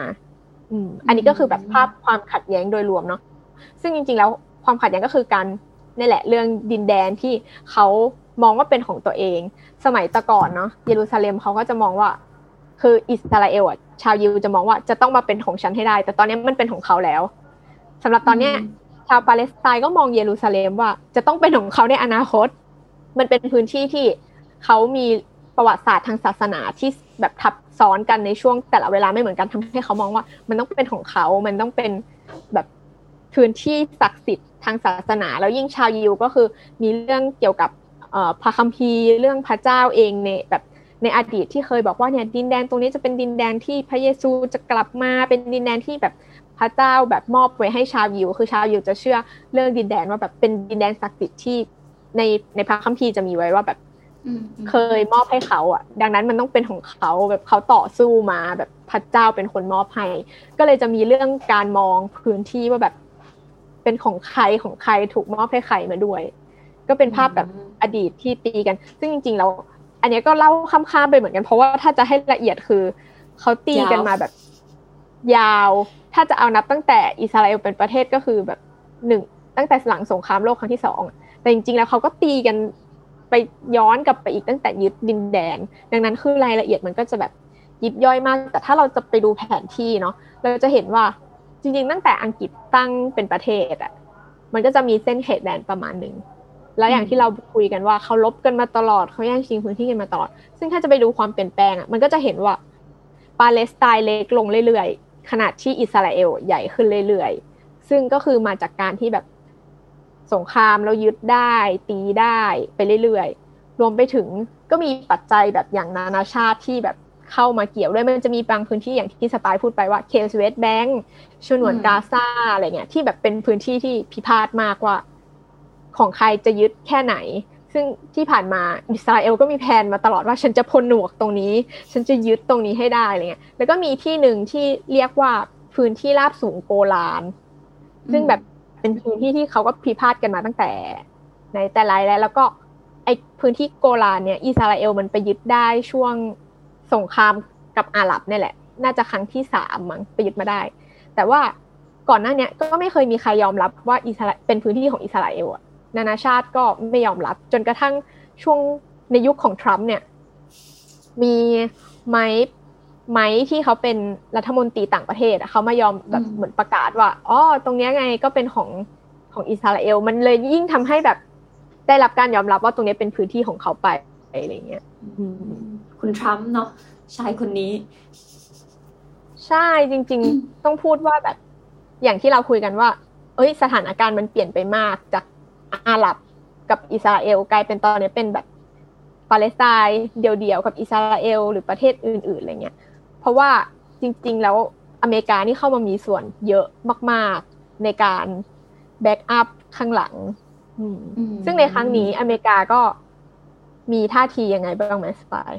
อืมอันนี้ก็คือแบบภาพความขัดแย้งโดยรวมเนาะซึ่งจริง ๆ แล้วความขัดแย้งก็คือการนี่แหละเรื่องดินแดนที่เขามองว่าเป็นของตัวเอง สมัยตะก่อนเนาะเยรูซาเล็มเขาก็จะมองว่า คืออิสราเอลอะ ชาวยิวจะมองว่าจะต้องมาเป็นของฉันให้ได้ แต่ตอนนี้มันเป็นของเขาแล้วสำหรับตอนเนี้ยชาวปาเลสไตน์ก็มองเยรูซาเล็มว่าจะต้องเป็นของเขาในอนาคต มันเป็นพื้นที่ที่เขามีประวัติศาสตร์ทางศาสนาที่แบบทับซ้อนกันในช่วงแต่ละเวลาไม่เหมือนกันทำให้เขามองว่า มันต้องเป็นของเขา มันต้องเป็นแบบพื้นที่ศักดิ์สิทธิ์ทางศาสนา แล้วยิ่งชาวยิวก็คือมีเรื่องเกี่ยวกับพระคัมภีร์เรื่องพระเจ้าเองในแบบ ในอดีตที่เคยบอกว่าเนี่ยดินแดนตรงนี้จะเป็นดินแดนที่พระเยซูจะกลับมาเป็นดินแดนที่แบบพระเจ้าแบบมอบไว้ให้ชาวยิวคือชาวยิวจะเชื่อเรื่องดินแดนว่าแบบเป็นดินแดนศักดิ์สิทธิ์ที่ในในพระคัมภีร์จะมีไว้ว่าแบบเคยมอบให้เขาอะ ดังนั้นมันต้องเป็นของเขาแบบเขาต่อสู้มาแบบพระเจ้าเป็นคนมอบให้ ก็เลยจะมีเรื่องการมองพื้นที่ว่าแบบเป็นของใครของใครถูกมอบให้ใครมาด้วย ก็เป็นภาพแบบอดีตที่ตีกัน ซึ่งจริง ๆ แล้ว อันนี้ก็เล่าข้ามๆไปเหมือนกัน เพราะว่าถ้าจะให้ละเอียดคือเขาตีกันมาแบบ ยาว ถ้าจะเอานับตั้งแต่อิสราเอลเป็นประเทศก็คือแบบหนึ่งตั้งแต่หลังสงครามโลกครั้งที่สองแต่จริงๆแล้วเขาก็ตีกันไปย้อนกลับไปอีกตั้งแต่ยึดดินแดน ดังนั้นคือรายละเอียดมันก็จะแบบยิบย่อยมาก แต่ถ้าเราจะไปดูแผนที่เนาะเราจะเห็นว่าจริง ๆ ตั้งแต่อังกฤษตั้งเป็นประเทศอะมันก็จะมีเส้นเขตแดนประมาณหนึ่ง แล้วอย่างที่เราคุยกันว่าเขาลบกันมาตลอดเขาแย่งชิงพื้นที่กันมาตลอด ซึ่งถ้าจะไปดูความเปลี่ยนแปลงอะมันก็จะเห็นว่าปาเลสไตน์เล็กลงเรื่อยๆขณะที่อิสราเอลใหญ่ขึ้นเรื่อยๆ ซึ่งก็คือมาจากการที่แบบสงครามเรายึดได้ตีได้ไปเรื่อยๆ รวมไปถึงก็มีปัจจัยแบบอย่างนานาชาติที่แบบเข้ามาเกี่ยวด้วยมันจะมีบางพื้นที่อย่างที่สปายพูดไปว่าเคส West Bank ฉนวนกาซาอะไรเงี้ยที่แบบเป็นพื้นที่ที่พิพาทมากว่า ของใครจะยึดแค่ไหน ซึ่งที่ผ่านมาอิสราเอลก็มีแผนมาตลอดว่าฉันจะพลหนวกตรงนี้ ฉันจะยึดตรงนี้ให้ได้อะไรเงี้ยแล้วก็มีที่หนึ่งที่เรียกว่าพื้นที่ราบสูงโกลาน ซึ่งแบบเป็นพื้นที่ที่เขาก็พิพาทกันมาตั้งแต่ในแต่ไรแล้วแล้วก็ไอพื้นที่โกลานเนี่ยอิสราเอลมันไปยึดได้ช่วงสงครามกับอาหรับนี่แหละ น่าจะครั้งที่สามมั้งไปยึดมาได้ แต่ว่าก่อนหน้านี้ก็ไม่เคยมีใครยอมรับว่าอิสราเป็นพื้นที่ของอิสราเอลอะ นานาชาติก็ไม่ยอมรับ จนกระทั่งช่วงในยุคของทรัมป์เนี่ย มีไม้ไม้ที่เขาเป็นรัฐมนตรีต่างประเทศเขามายอมแบบเหมือนประกาศว่าอ๋อตรงนี้ไงก็เป็นของของอิสราเอล มันเลยยิ่งทำให้แบบได้รับการยอมรับว่าตรงนี้เป็นพื้นที่ของเขาไปอะไรเงี้ยคุณทรัมป์เนาะชายคนนี้ ใช่จริง ๆ ต้องพูดว่าแบบอย่างที่เราคุยกันว่า เอ้ย สถานการณ์มันเปลี่ยนไปมากจาก อาหรับกับอิสราเอลกลายเป็นตอนนี้เป็นแบบปาเลสไตน์เดี่ยวๆกับอิสราเอลหรือประเทศอื่นๆอะไรเงี้ยเพราะว่าจริง ๆ แล้วอเมริกานี่เข้ามามีส่วนเยอะมาก ๆ ในการแบ็กอัพข้างหลัง ซึ่งในครั้งนี้อเมริกาก็มีท่าทียังไงบ้างไหมสปาย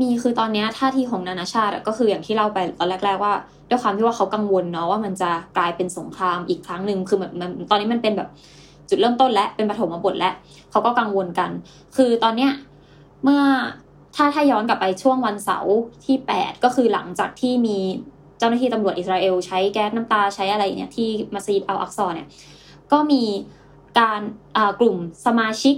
มีคือตอนนี้ท่าทีของนานาชาติก็คืออย่างที่เล่าไปตอนแรก ๆ ว่าด้วยความที่ว่าเขากังวลเนาะว่ามันจะกลายเป็นสงครามอีกครั้งหนึ่งคือแบบมันตอนนี้มันเป็นแบบ จุดเริ่มต้นและเป็นปฐมบทและเขาก็กังวลกัน คือตอนเนี้ยเมื่อถ้าถ้าย้อนกลับไปช่วงวันเสาร์ที่แปดก็คือหลังจากที่มีเจ้าหน้าที่ตำรวจอิสราเอลใช้แก๊สน้ำตาใช้อะไรเนี่ยที่มัสยิดอัลอักซอเนี่ยก็มีการกลุ่มสมาชิก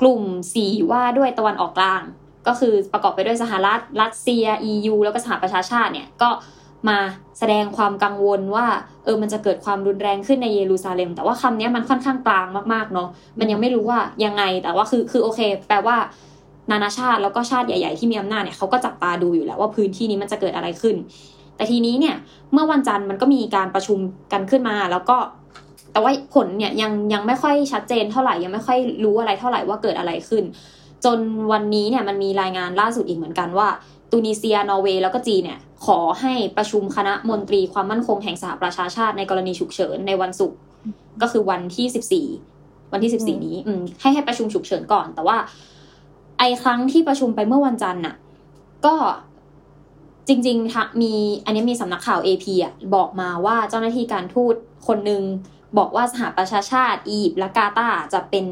กลุ่มสีว่าด้วยตะวันออกกลาง ก็คือประกอบไปด้วยสหรัฐรัสเซีย EU แล้วก็สหประชาชาติเนี่ยก็ มาแสดงความกังวลว่าเออมันจะเกิดความรุนแรงขึ้นในเยรูซาเล็ม แต่ว่าคำนี้มันค่อนข้างกลางมากๆเนาะมันยังไม่รู้ว่ายังไงแต่ว่าคือคือโอเค แปลว่านานาชาติแล้วก็ชาติใหญ่ ๆ ที่มีอำนาจเนี่ยเขาก็จับตาดูอยู่แล้วว่าพื้นที่นี้มันจะเกิดอะไรขึ้น แต่ทีนี้เนี่ยเมื่อวันจันทร์มันก็มีการประชุมกันขึ้นมาแล้วก็ แต่ว่าผลเนี่ยยังยังไม่ค่อยชัดเจนเท่าไหร่ยังไม่ค่อยรู้อะไรเท่าไหร่ว่าเกิดอะไรขึ้น จนวันนี้เนี่ยมันมีรายงานล่าสุดอีกเหมือนกันว่า ตูนิเซีย นอร์เวย์ แล้วก็จีนเนี่ย ขอให้ประชุมคณะมนตรีความมั่นคงแห่งสหประชาชาติในกรณีฉุกเฉินในวันศุกร์ก็คือวันที่สิบสี่วันที่สิบสี่นี้ อืมให้ให้ประชุมฉุกเฉินก่อน แต่ว่า ไอ้ครั้งที่ประชุมไปเมื่อวันจันทร์น่ะ ก็จริงๆมี อันนี้มีสำนักข่าว AP อะบอกมาว่าเจ้าหน้าที่การทูตคนหนึ่งบอกว่าสหประชาชาติอียิปต์และกาตาร์จะเป็น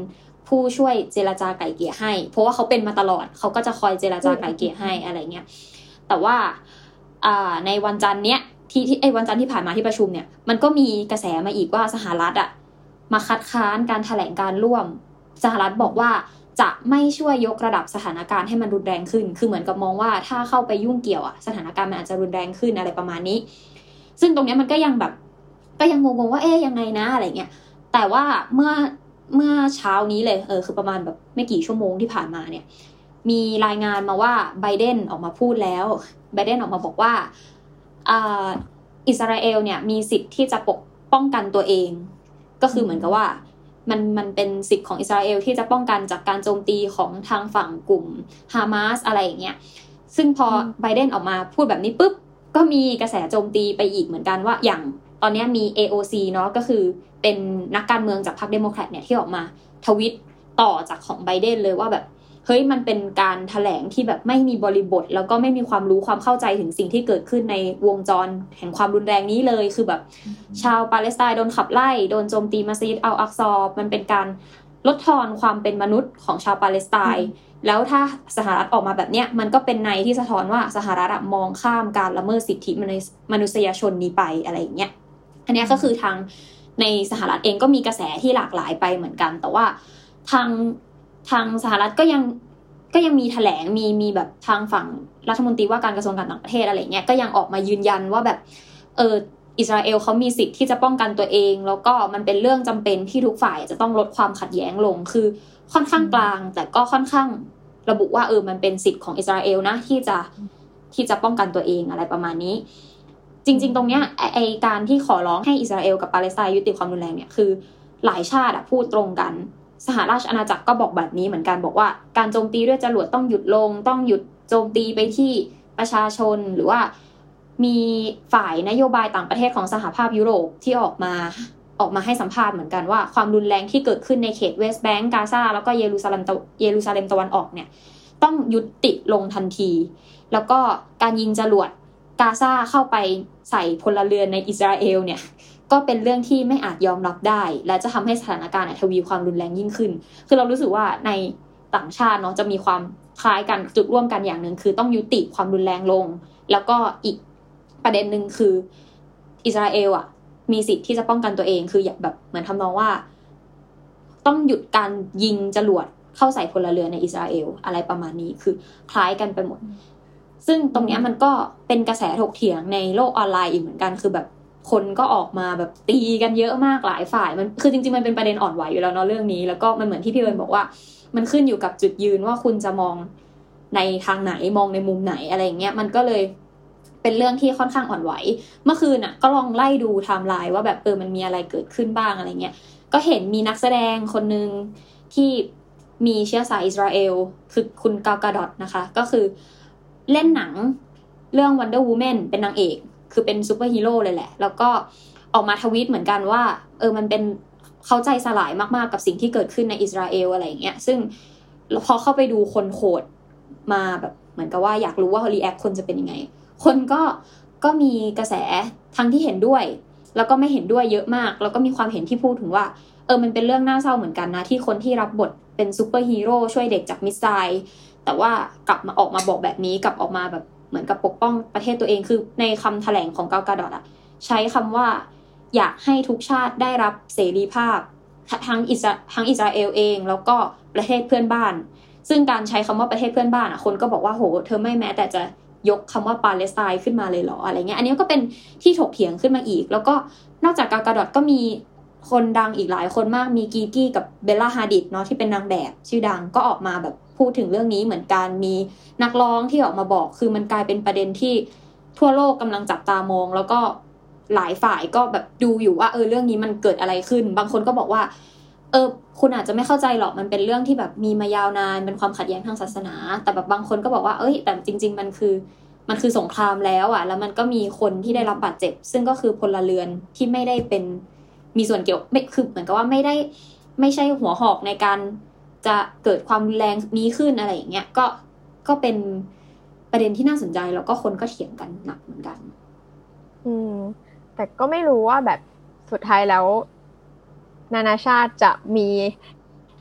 ผู้ช่วยเจรจาไก่เกลี่ยให้ เพราะว่าเขาเป็นมาตลอดเขาก็จะคอยเจรจาไก่เกลี่ยให้อะไรเงี้ยแต่ว่าในวันจันทร์เนี้ยที่ที่ไอ้วันจันทร์ที่ผ่านมาที่ประชุมเนี่ยมันก็มีกระแสมาอีกว่าสหรัฐอะมาคัดค้านการถแถลงการร่วม สหรัฐบอกว่าจะไม่ช่วยยกระดับสถานการณ์ให้มันรุนแรงขึ้น คือเหมือนกับมองว่าถ้าเข้าไปยุ่งเกี่ยวอะสถานการณ์มันอาจจะรุนแรงขึ้นอะไรประมาณนี้ ซึ่งตรงนี้มันก็ยังแบบก็ยังงงๆว่าเอ๊ยยังไงนะอะไรเงี้ยแต่ว่าเมื่อ เมื่อเช้านี้เลยเออคือประมาณแบบไม่กี่ชั่วโมงที่ผ่านมาเนี่ย มีรายงานมาว่าไบเดนออกมาพูดแล้วไบเดนออกมาบอกว่าอิสราเอลเนี่ยมีสิทธิ์ที่จะปกป้องกันตัวเอง ก็คือเหมือนกับว่ามันมันเป็นสิทธิ์ของอิสราเอลที่จะป้องกันจากการโจมตีของทางฝั่งกลุ่มฮามาสอะไรอย่างเงี้ยซึ่งพอไบเดนออกมาพูดแบบนี้ปุ๊บก็มีกระแสโจมตีไปอีกเหมือนกันว่าอย่าง ตอนนี้มี AOC เนาะก็คือเป็นนักการเมืองจากพรรคเดโมแครตเนี่ยที่ออกมาทวิตต่อจากของไบเดนเลยว่าแบบเฮ้ยมันเป็นการถแถลงที่แบบไม่มีบริบท แล้วก็ไม่มีความรู้ความเข้าใจถึงสิ่งที่เกิดขึ้นในวงจรแห่งความรุนแรงนี้เลย คือแบบ ชาวปาเลสไตน์โดนขับไล่โดนโจมตีมัสยิดเอัลอักซอมันเป็นการลดทอนความเป็นมนุษย์ของชาวปาเลสไตน์แล้วถ้าสหรัฐออกมาแบบเนี้ยมันก็เป็นในที่สะท้อนว่าสหรัฐมองข้ามการละเมิดสิทธิมนุษยชนนี้ไปอะไรอย่างเงี้ย อันนี้ก็คือทางในสหรัฐเองก็มีกระแสที่หลากหลายไปเหมือนกัน แต่ว่าทางทางสหรัฐก็ยังก็ยังมีแถลงมีมีแบบทางฝั่งรัฐมนตรีว่าการกระทรวงการต่างประเทศอะไรเงี้ยก็ยังออกมายืนยันว่าแบบเอออิสราเอลเขามีสิทธิ์ที่จะป้องกันตัวเอง แล้วก็มันเป็นเรื่องจำเป็นที่ทุกฝ่ายจะต้องลดความขัดแย้งลงคือค่อนข้างกลาง แต่ก็ค่อนข้างระบุว่าเออมันเป็นสิทธิ์ของอิสราเอลนะที่จะที่จะป้องกันตัวเองอะไรประมาณนี้ จริง ๆ ตรงเนี้ยไอการที่ขอร้องให้อิสราเอลกับปาเลสไตน์ยุติความรุนแรงเนี่ยคือ หลายชาติอะพูดตรงกัน สหราชอาณาจักรก็บอกแบบนี้เหมือนกันบอกว่า การโจมตีด้วยจรวดต้องหยุดลง ต้องหยุดโจมตีไปที่ประชาชนหรือว่ามีฝ่ายนโยบายต่างประเทศของสหภาพยุโรปที่ออกมาออกมาให้สัมภาษณ์เหมือนกันว่าความรุนแรงที่เกิดขึ้นในเขตเวสต์แบงก์กาซาแล้วก็เยรูซาเล็มเยรูซาเล็มตะวันออกเนี่ยต้องยุติลงทันที แล้วก็การยิงจรวด กาซาเข้าไปใส่พลเรือนในอิสราเอลเนี่ยก็เป็นเรื่องที่ไม่อาจยอมรับได้ และจะทำให้สถานการณ์ทวีความรุนแรงยิ่งขึ้น คือเรารู้สึกว่าในต่างชาติเนาะจะมีความคล้ายกันจุดร่วมกันอย่างหนึ่งคือต้องยุติความรุนแรงลง แล้วก็อีกประเด็นหนึ่งคืออิสราเอลอะ มีสิทธิ์ที่จะป้องกันตัวเองคืออย่างแบบเหมือนทำนองว่า ต้องหยุดการยิงจรวดเข้าใส่พลเรือนในอิสราเอลอะไรประมาณนี้คือคล้ายกันไปหมด ซึ่งตรงนี้มันก็เป็นกระแสถกเถียงในโลกออนไลน์อีกเหมือนกันคือแบบคนก็ออกมาแบบตีกันเยอะมากหลายฝ่าย มันคือจริงๆมันเป็นประเด็นอ่อนไหวอยู่แล้วเนาะเรื่องนี้ แล้วก็มันเหมือนที่พี่เอิญบอกว่า มันขึ้นอยู่กับจุดยืนว่าคุณจะมองในทางไหนมองในมุมไหนอะไรเงี้ยมันก็เลยเป็นเรื่องที่ค่อนข้างอ่อนไหว เมื่อคืนอะ ก็ลองไล่ดูไทม์ไลน์ว่าแบบเออมันมีอะไรเกิดขึ้นบ้างอะไรเงี้ยก็เห็นมีนักแสดงคนหนึ่งที่มีเชื้อสายอิสราเอล คือคุณกัลกาดอตนะคะ ก็คือ เล่นหนังเรื่อง Wonder Woman เป็นนางเอก คือเป็นซูเปอร์ฮีโร่เลยแหละ แล้วก็ออกมาทวีตเหมือนกันว่า เออมันเป็นหัวใจสลายมากๆกับสิ่งที่เกิดขึ้นในอิสราเอลอะไรอย่างเงี้ยซึ่งพอเข้าไปดูคนโหดมาแบบเหมือนกับว่าอยากรู้ว่า react คนจะเป็นยังไง คนก็ก็มีกระแสทั้งที่เห็นด้วย แล้วก็ไม่เห็นด้วยเยอะมาก แล้วก็มีความเห็นที่พูดถึงว่า เออมันเป็นเรื่องน่าเศร้าเหมือนกันนะ ที่คนที่รับบทเป็นซูเปอร์ฮีโร่ช่วยเด็กจาก missile แต่ว่ากลับมาออกมาบอกแบบนี้กลับออกมาแบบเหมือนกับปกป้องประเทศตัวเองคือในคำแถลงของกัลกาดอตอะใช้คำว่าอยากให้ทุกชาติได้รับเสรีภาพทั้งอิสราทั้งอิสราเอลเอง แล้วก็ประเทศเพื่อนบ้าน ซึ่งการใช้คำว่าประเทศเพื่อนบ้านอะคนก็บอกว่าโห เธอไม่แม้แต่จะยกคำว่าปาเลสไตน์ขึ้นมาเลยเหรออะไรเงี้ยอันนี้ก็เป็นที่ถกเถียงขึ้นมาอีก แล้วก็นอกจากกากาดอดก็มีคนดังอีกหลายคนมากมีกีกี้กับเบลล่าฮาดิดเนาะที่เป็นนางแบบชื่อดังก็ออกมาแบบ พูดถึงเรื่องนี้เหมือนกันมีนักร้องที่ออกมาบอก คือมันกลายเป็นประเด็นที่ทั่วโลกกำลังจับตามอง แล้วก็หลายฝ่ายก็แบบดูอยู่ว่าเออเรื่องนี้มันเกิดอะไรขึ้น บางคนก็บอกว่า เออ คุณอาจจะไม่เข้าใจหรอกมันเป็นเรื่องที่แบบมีมายาวนานเป็นความขัดแย้งทางศาสนา แต่แบบบางคนก็บอกว่าเอ้ยแต่จริง ๆ มันคือมันคือสงครามแล้วอะ แล้วมันก็มีคนที่ได้รับบาดเจ็บ ซึ่งก็คือพลเรือนที่ไม่ได้เป็นมีส่วนเกี่ยวไม่คือเหมือนกับว่าไม่ได้ไม่ใช่หัวหอกในการ จะเกิดความแรงนี้ขึ้นอะไรอย่างเงี้ยก็ก็เป็นประเด็นที่น่าสนใจแล้วก็คนก็เถียงกันหนักเหมือนกัน อืม แต่ก็ไม่รู้ว่าแบบสุดท้ายแล้ว นานาชาติจะมี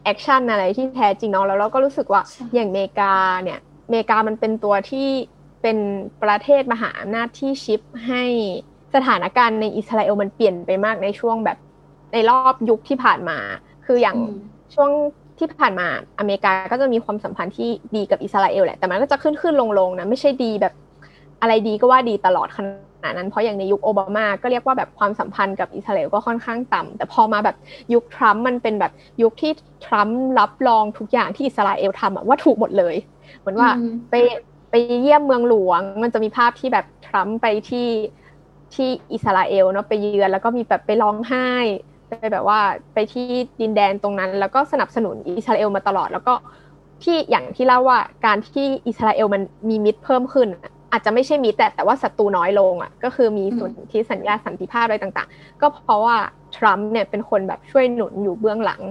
action อะไรที่แท้จริงเนาะแล้วเราก็รู้สึกว่าใช่อย่างอเมริกาเนี่ยอเมริกามันเป็นตัวที่เป็นประเทศมหาอำนาจที่ shift ให้สถานการณ์ในอิสราเอลมันเปลี่ยนไปมากในช่วงแบบในรอบยุคที่ผ่านมา คืออย่างอืมช่วง ที่ผ่านมาอเมริกาก็จะมีความสัมพันธ์ที่ดีกับอิสราเอลแหละ แต่มันก็จะขึ้นขึ้นลงลงๆนะไม่ใช่ดีแบบอะไรดีก็ว่าดีตลอดขนาดนั้น เพราะอย่างในยุคโอบามาก็เรียกว่าแบบความสัมพันธ์กับอิสราเอลก็ค่อนข้างต่ำแต่พอมาแบบยุคทรัมป์มันเป็นแบบยุคที่ทรัมป์รับรองทุกอย่างที่อิสราเอลทำอะว่าถูกหมดเลย เหมือนว่าอืมไปไปเยี่ยมเมืองหลวง มันจะมีภาพที่แบบทรัมป์ไปที่ที่อิสราเอลเนาะไปเยือนแล้วก็มีแบบไปร้องไห้ไป แบบว่าไปที่ดินแดนตรงนั้น แล้วก็สนับสนุนอิสราเอลมาตลอด แล้วก็ที่อย่างที่เล่าว่าการที่อิสราเอลมันมีมิตรเพิ่มขึ้นอะอาจจะไม่ใช่มิตรแต่แต่ว่าศัตรูน้อยลงอะก็คือมีส่วนที่สัญญาสันติภาพอะไรต่าง ๆ ก็เพราะว่าทรัมป์เนี่ยเป็นคนแบบช่วยหนุนอยู่เบื้องหลัง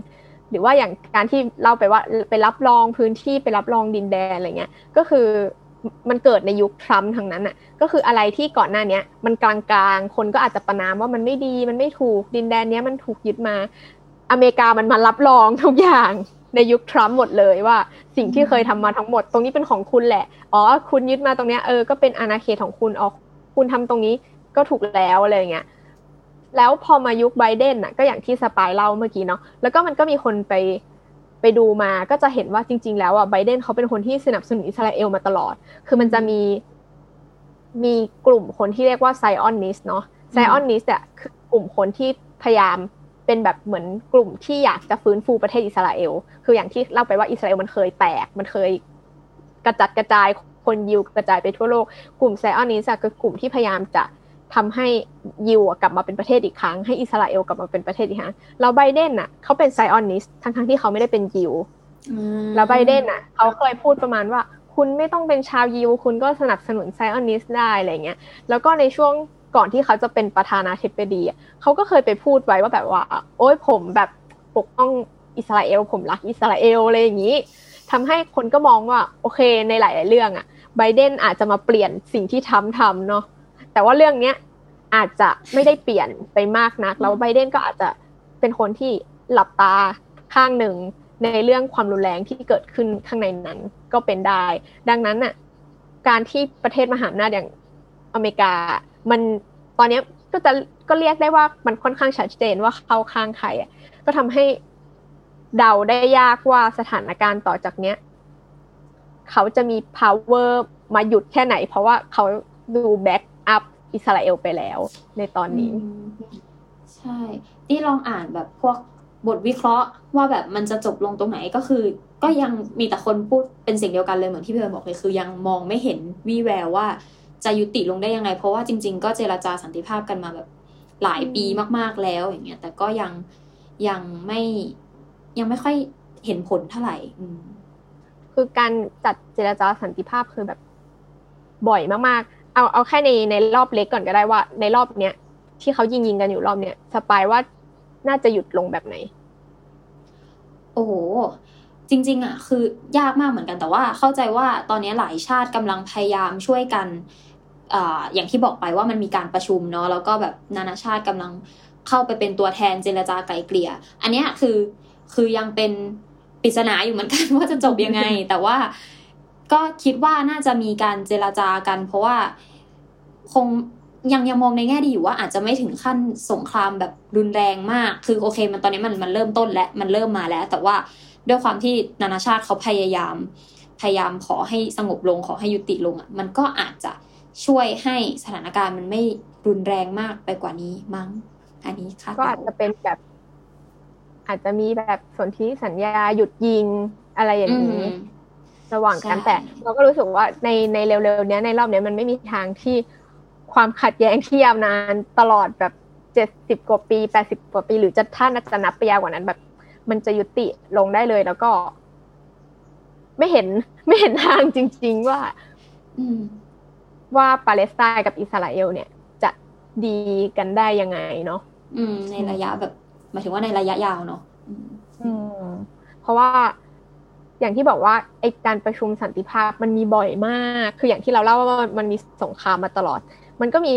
หรือว่าอย่างการที่เล่าไปว่าไปรับรองพื้นที่ไปรับรองดินแดนอะไรเงี้ยก็คือ มันเกิดในยุคทรัมป์ทั้งนั้นอะ ก็คืออะไรที่ก่อนหน้าเนี้ยมันกลางๆ คนก็อาจจะประนามว่ามันไม่ดีมันไม่ถูกดินแดนเนี้ยมันถูกยึดมา อเมริกามันมารับรองทุกอย่างในยุคทรัมป์หมดเลยว่า สิ่งที่เคยทำมาทั้งหมด ตรงนี้เป็นของคุณแหละ อ๋อ คุณยึดมาตรงเนี้ยเออก็เป็นอาณาเขตของคุณอ๋อคุณทำตรงนี้ก็ถูกแล้วอะไรอย่างเงี้ยแล้วพอมายุคไบเดนน่ะก็อย่างที่สปายเล่าเมื่อกี้เนาะแล้วก็มันก็มีคนไป ไปดูมาก็จะเห็นว่าจริง ๆ แล้วอะไบเดนเขาเป็นคนที่สนับสนุนอิสราเอลมาตลอด คือมันจะมีมีกลุ่มคนที่เรียกว่าไซออนนิสเนาะไซออนนิสอะคือกลุ่มคนที่พยายามเป็นแบบเหมือนกลุ่มที่อยากจะฟื้นฟูประเทศอิสราเอล คืออย่างที่เล่าไปว่าอิสราเอลมันเคยแตก มันเคยกระจัดกระจายคนยิวกระจายไปทั่วโลก กลุ่มไซออนนิสอะคือกลุ่มที่พยายามจะ ทำให้ยิวอะกลับมาเป็นประเทศอีกครั้ง ให้อิสราเอลกลับมาเป็นประเทศอีกครั้งแล้วไบเดนน่ะเขาเป็นไซออนนิสทั้งทั้งๆที่เขาไม่ได้เป็นยิวอืมแล้วไบเดนน่ะเขาเคยพูดประมาณว่า คุณไม่ต้องเป็นชาวยิว คุณก็สนับสนุนไซออนนิสได้อะไรเงี้ยแล้วก็ในช่วงก่อนที่เขาจะเป็นประธานาธิบดีอะเขาก็เคยไปพูดไว้ว่าแบบว่า โอ้ยผมแบบปกป้องอิสราเอล ผมรักอิสราเอลอะไรอย่างนี้ทำให้คนก็มองว่าโอเคในหลาย ๆ เรื่องอะไบเดนอาจจะมาเปลี่ยนสิ่งที่ทำทำเนาะ แต่ว่าเรื่องเนี้ยอาจจะไม่ได้เปลี่ยนไปมากนัก แล้วไบเดนก็อาจจะเป็นคนที่หลับตาข้างหนึ่งในเรื่องความรุนแรงที่เกิดขึ้นข้างในนั้นก็เป็นได้ ดังนั้นน่ะการที่ประเทศมหาอำนาจอย่างอเมริกา มันตอนนี้ก็จะก็เรียกได้ว่ามันค่อนข้างชัดเจนว่าเข้าข้างใครอะก็ทำให้เดาได้ยากว่าสถานการณ์ต่อจากเนี้ย เขาจะมี power มาหยุดแค่ไหน เพราะว่าเขาดู back up อิสราเอลไปแล้ว ในตอนนี้อืมใช่ นี่ลองอ่านแบบพวกบทวิเคราะห์ว่าแบบมันจะจบลงตรงไหนก็คือ ก็ยังมีแต่คนพูดเป็นเสียงเดียวกันเลยเหมือนที่พี่เอิญบอกเลยคือ ยังมองไม่เห็นวี่แววว่าจะยุติลงได้ยังไง เพราะว่าจริง ๆ ก็เจรจาสันติภาพกันมาแบบหลายปีมาก ๆแล้วอย่างเงี้ย แต่ก็ยังยังไม่ยังไม่ค่อยเห็นผลเท่าไหร่อืมคือการจัดเจรจาสันติภาพคือแบบบ่อยมากๆ เอาเอาแค่ในในรอบเล็กก่อนก็ได้ว่า ในรอบเนี้ยที่เขายิงยิงกันอยู่รอบเนี้ยสปายว่าน่าจะหยุดลงแบบไหน โอ้โหจริงๆอะคือยากมากเหมือนกันแต่ว่าเข้าใจว่าตอนนี้หลายชาติกำลังพยายามช่วยกันออย่างที่บอกไปว่ามันมีการประชุมเนาะแล้วก็แบบนานาชาติกำลังเข้าไปเป็นตัวแทนเจรจาไกลเกลี่ย อันนี้คือคือยังเป็นปริศนาอยู่เหมือนกันว่าจะจบยังไง แต่ว่า ก็คิดว่าน่าจะมีการเจรจากัน เพราะว่าคงยังยังมองในแง่ดีอยู่ว่าอาจจะไม่ถึงขั้นสงครามแบบรุนแรงมาก คือโอเค มันตอนนี้มันมันเริ่มต้นแล้วมันเริ่มมาแล้ว แต่ว่าด้วยความที่นานาชาติเขาพยายาม พยายามขอให้สงบลงขอให้ยุติลงอะมันก็อาจจะช่วยให้สถานการณ์มันไม่รุนแรงมากไปกว่านี้มั้ง อันนี้ค่ะก็อาจจะเป็นแบบ อาจจะมีแบบสนธิสัญญาหยุดยิงอะไรอย่างนี้ ระหว่างกันใช่แต่ เราก็รู้สึกว่าในในเร็วๆเนี้ยในรอบเนี้ยมันไม่มีทางที่ความขัดแย้งที่ยาวนานตลอดแบบเจ็ดสิบกว่าปีแปดสิบกว่าปี หรือจะถ้าจะนับไปยาวกว่านั้นแบบ มันจะยุติลงได้เลยแล้วก็ ไม่เห็นไม่เห็นทางจริง ๆ ว่าอืมว่าปาเลสไตน์กับอิสราเอลเนี่ย จะดีกันได้ยังไงเนาะอืมในระยะแบบหมายถึงว่าในระยะยาวเนาะอืมอืมเพราะว่า อย่างที่บอกว่าไอการประชุมสันติภาพมันมีบ่อยมาก คืออย่างที่เราเล่าว่ามันมีสงครามมาตลอด มันก็มี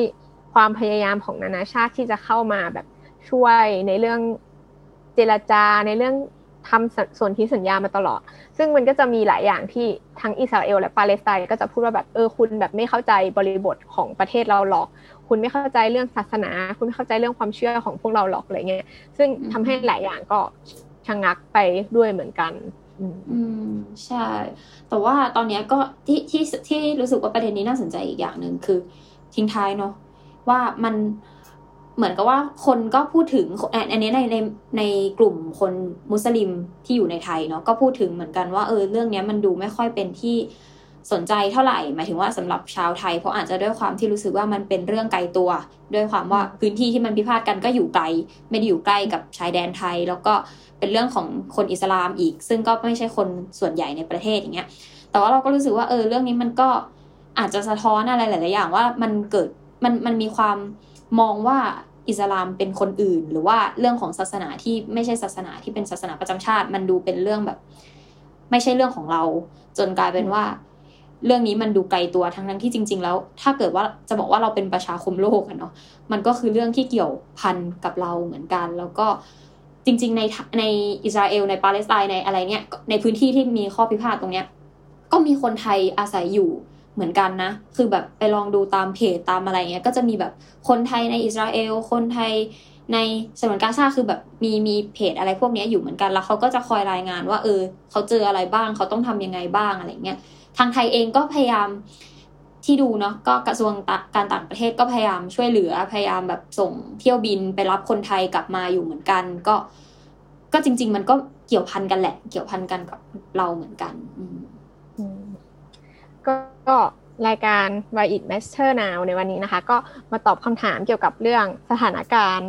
ความพยายามของนานาชาติที่จะเข้ามาแบบช่วยในเรื่องเจรจาในเรื่องทำส่วนที่สัญญามาตลอด ซึ่งมันก็จะมีหลายอย่างที่ทั้งอิสราเอลและปาเลสไตน์ก็จะพูดว่าแบบเออคุณแบบไม่เข้าใจบริบทของประเทศเราหรอก คุณไม่เข้าใจเรื่องศาสนา คุณไม่เข้าใจเรื่องความเชื่อของพวกเราหรอกอะไรเงี้ย ซึ่งทำให้หลายอย่างก็ชะงักไปด้วยเหมือนกัน อืมอืมใช่ แต่ว่าตอนเนี้ยก็ที่ที่ที่รู้สึกว่าประเด็นนี้น่าสนใจอีกอย่างหนึ่งคือ ทิ้งท้ายเนาะว่ามันเหมือนกับว่าคนก็พูดถึงอันอันนี้ในในในกลุ่มคนมุสลิมที่อยู่ในไทยเนาะก็พูดถึงเหมือนกันว่าเออเรื่องเนี้ยมันดูไม่ค่อยเป็นที่สนใจเท่าไหร่หมายถึงว่าสำหรับชาวไทย เพราะอาจจะด้วยความที่รู้สึกว่ามันเป็นเรื่องไกลตัว ด้วยความว่าพื้นที่ที่มันพิพาทกันก็อยู่ไกล ไม่ได้อยู่ใกล้กับชายแดนไทย แล้วก็ เป็นเรื่องของคนอิสลามอีก ซึ่งก็ไม่ใช่คนส่วนใหญ่ในประเทศอย่างเงี้ย แต่ว่าเราก็รู้สึกว่าเออเรื่องนี้มันก็อาจจะสะท้อนอะไรหลาย ๆ อย่างว่ามันเกิดมันมันมีความมองว่าอิสลามเป็นคนอื่น หรือว่าเรื่องของศาสนาที่ไม่ใช่ศาสนาที่เป็นศาสนาประจำชาติ มันดูเป็นเรื่องแบบ ไม่ใช่เรื่องของเรา จนกลายเป็นว่า เรื่องนี้มันดูไกลตัวทั้งนั้นที่จริง ๆ แล้ว ถ้าเกิดว่าจะบอกว่าเราเป็นประชาคมโลกอะเนาะมันก็คือเรื่องที่เกี่ยวพันกับเราเหมือนกัน แล้วก็ จริง ๆ ในในอิสราเอลในปาเลสไตน์ในอะไรเนี่ยในพื้นที่ที่มีข้อพิพาทตรงเนี้ยก็มีคนไทยอาศัยอยู่เหมือนกันนะ คือแบบไปลองดูตามเพจตามอะไรเงี้ย ก็จะมีแบบคนไทยในอิสราเอล คนไทยในสมวนกาซาคือแบบมีมีเพจอะไรพวกเนี้ยอยู่เหมือนกัน แล้วเขาก็จะคอยรายงานว่า เออ เขาเจออะไรบ้าง เขาต้องทำยังไงบ้างอะไรเงี้ย ทางไทยเองก็พยายาม ที่ดูเนาะก็กระทรวงการต่างประเทศก็พยายามช่วยเหลือพยายามแบบส่งเที่ยวบินไปรับคนไทยกลับมาอยู่เหมือนกัน ก็ ก็จริง ๆ มันก็เกี่ยวพันกันแหละ เกี่ยวพันกันกับเราเหมือนกันอืมก็ก็รายการ Why It Matter Now ในวันนี้นะคะ ก็มาตอบคำถามเกี่ยวกับเรื่องสถานการณ์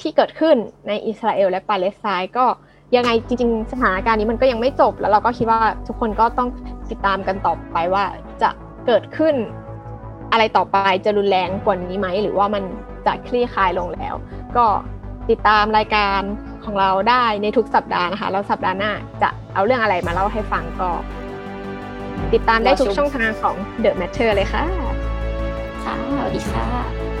ที่เกิดขึ้นในอิสราเอลและปาเลสไตน์ก็ยังไงจริง ๆ สถานการณ์นี้มันก็ยังไม่จบ แล้วเราก็คิดว่าทุกคนก็ต้อง ติดตามกันต่อไปว่าจะเกิดขึ้นอะไรต่อไปจะรุนแรงกว่านี้ไหมหรือว่ามันจะคลี่คลายลงแล้ว ก็ติดตามรายการของเราได้ในทุกสัปดาห์นะคะแล้วสัปดาห์หน้าจะเอาเรื่องอะไรมาเล่าให้ฟังก็ ติดตามได้ทุกช่องทางของ The Matter เลยค่ะ ค่ะสวัสดีค่ะ